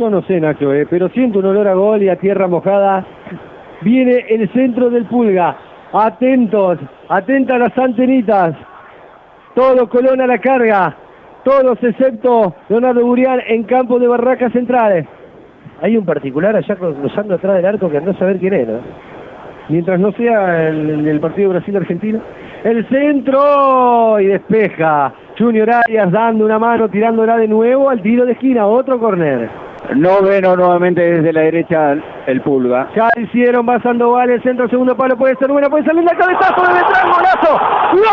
Yo no sé, Nacho, eh, pero siento un olor a gol y a tierra mojada. Viene el centro del Pulga. Atentos, atentas las antenitas. Todo Colón a la carga. Todos excepto Leonardo Burián en campo de Barracas Centrales. Hay un particular allá cruzando atrás del arco que no saber quién ¿no? Mientras no sea el, el partido Brasil-Argentina. El centro y despeja. Junior Arias dando una mano, tirándola de nuevo al tiro de esquina. Otro corner. Noveno nuevamente desde la derecha el Pulga. Ya hicieron, va Sandoval, el centro, segundo palo, puede ser buena, puede salir la cabezazo de Beltrán, golazo. ¡Gol!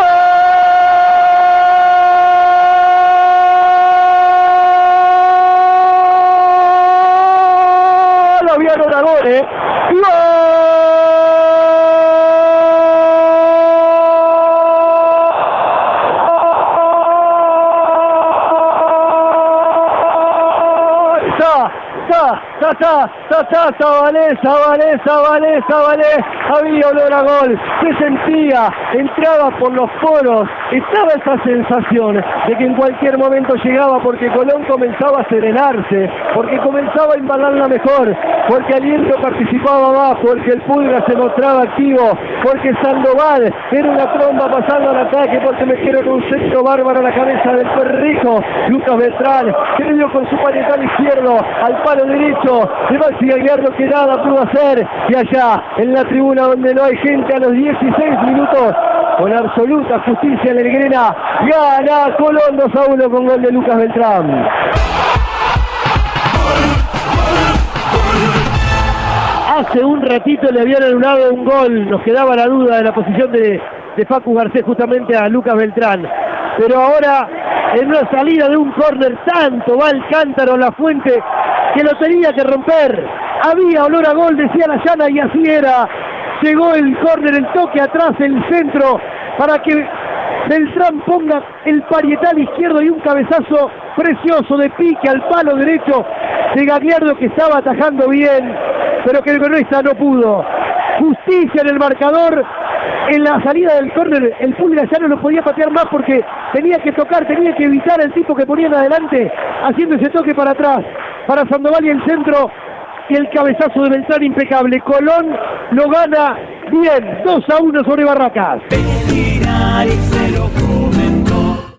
Lo Aragón, ¿eh? ¡Gol! ¡Sa! ¡Sa! ¡Sa! ¡Sa! ¡Sa! ¡Sabalé! ¡Sabalé! Había olor a gol. Se sentía, entraba por los poros. Estaba esa sensación de que en cualquier momento llegaba porque Colón comenzaba a serenarse, porque comenzaba a embalarla mejor, porque Aliento participaba más, porque el Pulga se mostraba activo, porque Sandoval era una tromba pasando al ataque, porque me quiero con un centro bárbaro a la cabeza del perrico Lucas Beltrán, que dio con su parietal izquierdo al palo derecho de Maxi Aguiardo que nada pudo hacer, y allá en la tribuna donde no hay gente a los 16 minutos, con absoluta justicia en el Grena, gana Colón 2 a 1 con gol de Lucas Beltrán. Hace un ratito le habían anulado un gol, nos quedaba la duda de la posición de, de Facu Garcés justamente a Lucas Beltrán. Pero ahora, en una salida de un córner, tanto va el cántaro la fuente que lo tenía que romper. Había olor a gol, decía la llana, y así era. Llegó el córner, el toque atrás, el centro, para que Beltrán ponga el parietal izquierdo y un cabezazo precioso de pique al palo derecho de Gagliardo que estaba atajando bien, pero que el cronista no pudo. Justicia en el marcador, en la salida del córner, el Pulga ya no lo podía patear más porque tenía que tocar, tenía que evitar al tipo que ponían adelante, haciendo ese toque para atrás, para Sandoval y el centro, y el cabezazo de Beltrán impecable. Colón lo gana bien, 2 a 1 sobre Barracas.